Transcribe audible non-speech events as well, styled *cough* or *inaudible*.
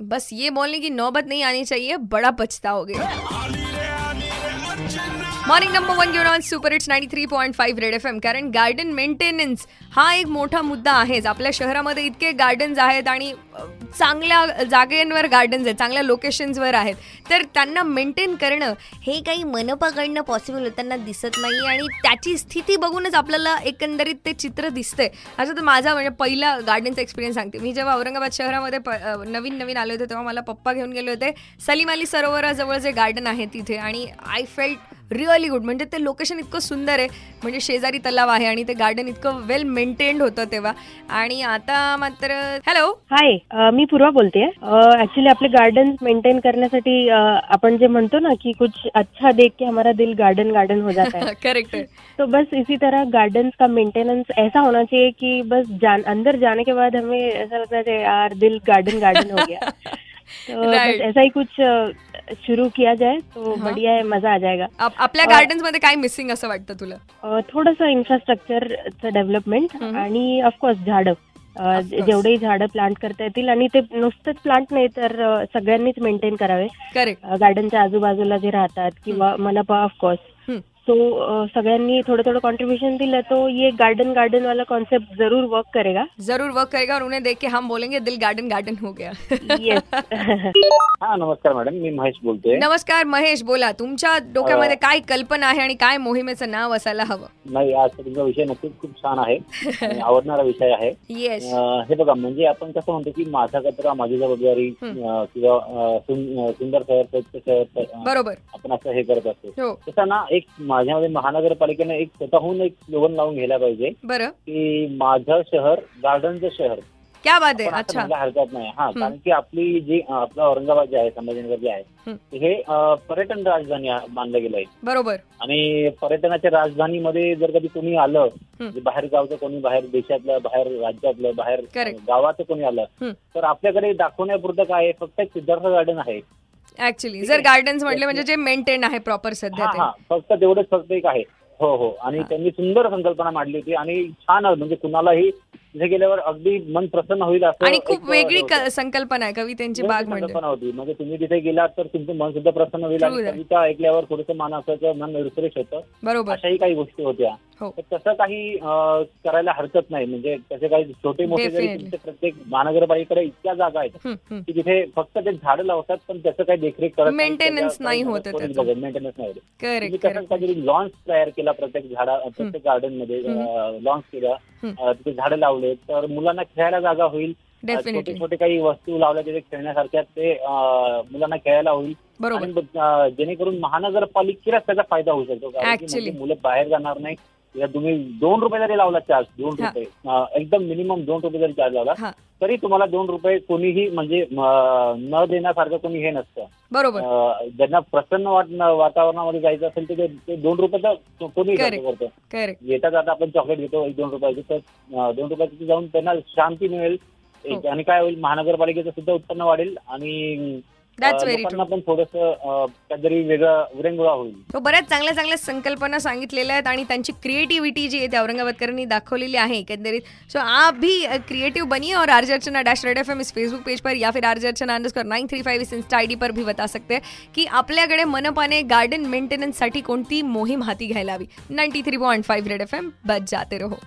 बस ये बोलने की नौबत नहीं आनी चाहिए बड़ा पछताओगे मॉर्निंग नंबर वन घेऊन on super it's ninety three point five red FM M कारण गार्डन मेंटेनन्स हा एक मोठा मुद्दा आहेच. आपल्या शहरामध्ये इतके गार्डन्स आहेत आणि चांगल्या जागेंवर गार्डन्स आहेत चांगल्या लोकेशन्सवर आहेत. तर त्यांना मेंटेन करणं हे काही मनपाकडनं पॉसिबल होताना दिसत नाही आणि त्याची स्थिती बघूनच आपल्याला एकंदरीत ते चित्र दिसतंय. असं तर माझा म्हणजे पहिला गार्डनचा एक्सपिरियन्स सांगते. मी जेव्हा औरंगाबाद शहरामध्ये प- नवीन नवीन आले होते तेव्हा मला पप्पा घेऊन गेले होते. सलीम अली सरोवराजवळ जे गार्डन आहे तिथे आणि आय फेल्ट रिअली गुड म्हणजे ते लोकेशन इतकं सुंदर आहे. म्हणजे शेजारी तलाव आहे आणि ते गार्डन इतकं वेल मेंटेन्ड होतं तेव्हा. आणि आता मात्र हॅलो हाय मी पूर्वा बोलते ऍक्च्युली आपले गार्डन मेंटेन करण्यासाठी आपण जे म्हणतो ना की कुछ अच्छा देख के हमारा दिल गार्डन गार्डन हो जाता है. *laughs* करेक्ट तो बस इसी तरह गार्डन्स का मेंटेनेंस ऐसा होना चाहिए कि बस जान अंदर जाने के बाद हमें ऐसा लगता है यार दिल गार्डन गार्डन हो गया। *laughs* तो Right. बस ऐसा ही कुछ शुरू किया जाए तो हाँ. बढ़िया है मजा आ जाएगा। आपल्या गार्डन्समध्ये काय मिसिंग असं वाटतं तुला? थोडंसं इन्फ्रास्ट्रक्चरचं डेव्हलपमेंट. आणि ऑफकोर्स झाडं. जेवढेही झाडं प्लांट करता येतील आणि ते नुसतंच प्लांट नाही तर सगळ्यांनीच मेंटेन करावे. करेक्ट गार्डनच्या आजूबाजूला जे राहतात किंवा मनपा ऑफकोर्स तो सगळ्यांनी थोडं थोडं कॉन्ट्रीब्यूशन दिलं तो ये गार्डन गार्डन वाला कॉन्सेप्ट जरूर वर्क करेगा. जरूर वर्क करेगा और उन्हें देख के हम बोलेंगे दिल गार्डन गार्डन हो गया. येस *laughs* हा नमस्कार मॅडम मी महेश बोलतोय नमस्कार महेश बोला. तुमच्या डोक्यामध्ये काय कल्पना आहे आणि काय मोहिमेचं नाव असायला हवं? नाही आज तुमचा विषय नक्कीच खूप छान आहे आणि आवडणारा विषय आहे. येस अं, हे बघा म्हणजे आपण कसं म्हणतो की माझा कचरा माझी जबाबदारी. अं, किंवा अं, सुं- अं, सुंदर शहर स्वच्छ शहर अं, बरोबर. आपण असं हे करत असतो. हो. तसं ना एक माझ्यामध्ये महानगरपालिकेने एक स्वतःहून एक स्लोगन लावून घ्यायला पाहिजे बरं की माझं शहर गार्डनचं शहर क्या बात आहे पण असं अच्छा म्हणायला हरकत नाही हा. कारण की आपली जी आपलं औरंगाबाद जे आहे संभाजीनगर जे आहे. हे अं, पर्यटन राजधानी मानलं गेलं आहे बरोबर आणि पर्यटनाच्या राजधानीमध्ये जर कधी कोणी आलं. म्हणजे बाहेर गावचं कोणी बाहेर देशातलं बाहेर राज्यातलं बाहेर Correct. गावाचं कोणी आलं. तर आपल्याकडे दाखवण्यापुरतं काय आहे फक्त एक सिद्धार्थ गार्डन आहे ऍक्च्युली जर गार्डन्स म्हटले म्हणजे जे मेंटेन आहे प्रॉपर सध्या ते. हा. फक्त तेवढंच फक्त एक आहे. हो हो. आणि. त्यांनी सुंदर संकल्पना मांडली होती आणि छान म्हणजे कुणालाही तिथे गेल्यावर अगदी मन प्रसन्न होईल असं आणि खूप वेगळी होतं. संकल्पना आहे. कवितेंची बाग म्हणजे संकल्पना होती. म्हणजे तुम्ही तिथे गेलात तर तुमचं मन सुद्धा प्रसन्न होईल True आणि. कविता ऐकल्यावर थोडंसं मानसाचं मन रिफ्रेश होतं. बरोबर. अशाही काही गोष्टी होत्या. तर तसं काही करायला हरकत नाही. म्हणजे तसे काही छोटे मोठे जरी. तुमचे प्रत्येक महानगरपालिकेकडे इतक्या जागा आहेत. की तिथे फक्त ते झाडं लावतात पण त्याचं काही देखरेख करत त्याच्या- नाही होत maintenance नाही होत. लॉन्च तयार केला प्रत्येक झाडा प्रत्येक गार्डनमध्ये लॉन्च केलं तिथे झाडं लावले तर मुलांना खेळायला जागा होईल. छोटे छोटे काही वस्तू लावल्या तिथे खेळण्यासारख्या ते मुलांना खेळायला होईल. जेणेकरून महानगरपालिकेला त्याचा फायदा होऊ शकतो. कारण. म्हणजे मुलं बाहेर जाणार नाही किंवा तुम्ही दोन रुपये जरी लावला चार्ज दोन. रुपये. एकदम मिनिमम दोन रुपये जरी चार्ज लावला तरी तुम्हाला दोन रुपये कोणीही म्हणजे न देण्यासारखं कोणी हे नसतं. बरोबर. ज्यांना प्रसन्न वाट वातावरणामध्ये जायचं असेल तर ते- दोन रुपये तर कोणी. करतं. येतात आता आपण चॉकलेट घेतो एक दोन रुपयाचं तर दोन रुपयाचं जाऊन त्यांना शांती मिळेल. हो. आणि काय होईल महानगरपालिकेचं सुद्धा उत्पन्न वाढेल आणि That's अं, very लोकांना पण थोडस काहीतरी वेगळं विरंगुळा होईल. तो बऱ्याच चांगल्या चांगल्या संकल्पना सांगितलेल्या आहेत आणि त्यांची क्रिएटिव्हिटी जी आहे ते औरंगाबादकरांनी दाखवलेली आहे एकंदरीत. सो आप भी क्रिएटिव बनिए और RJ Archana dash red FM M इस फेसबुक पेज पर या फिर RJ Archana underscore nine three five is insta I D पर भी बता सकते हैं की आपल्याकडे मनपाने गार्डन मेंटेनन्ससाठी कोणती मोहीम हाती घ्यायला हवी. Ninety three point five red FM M बच जाते रहो.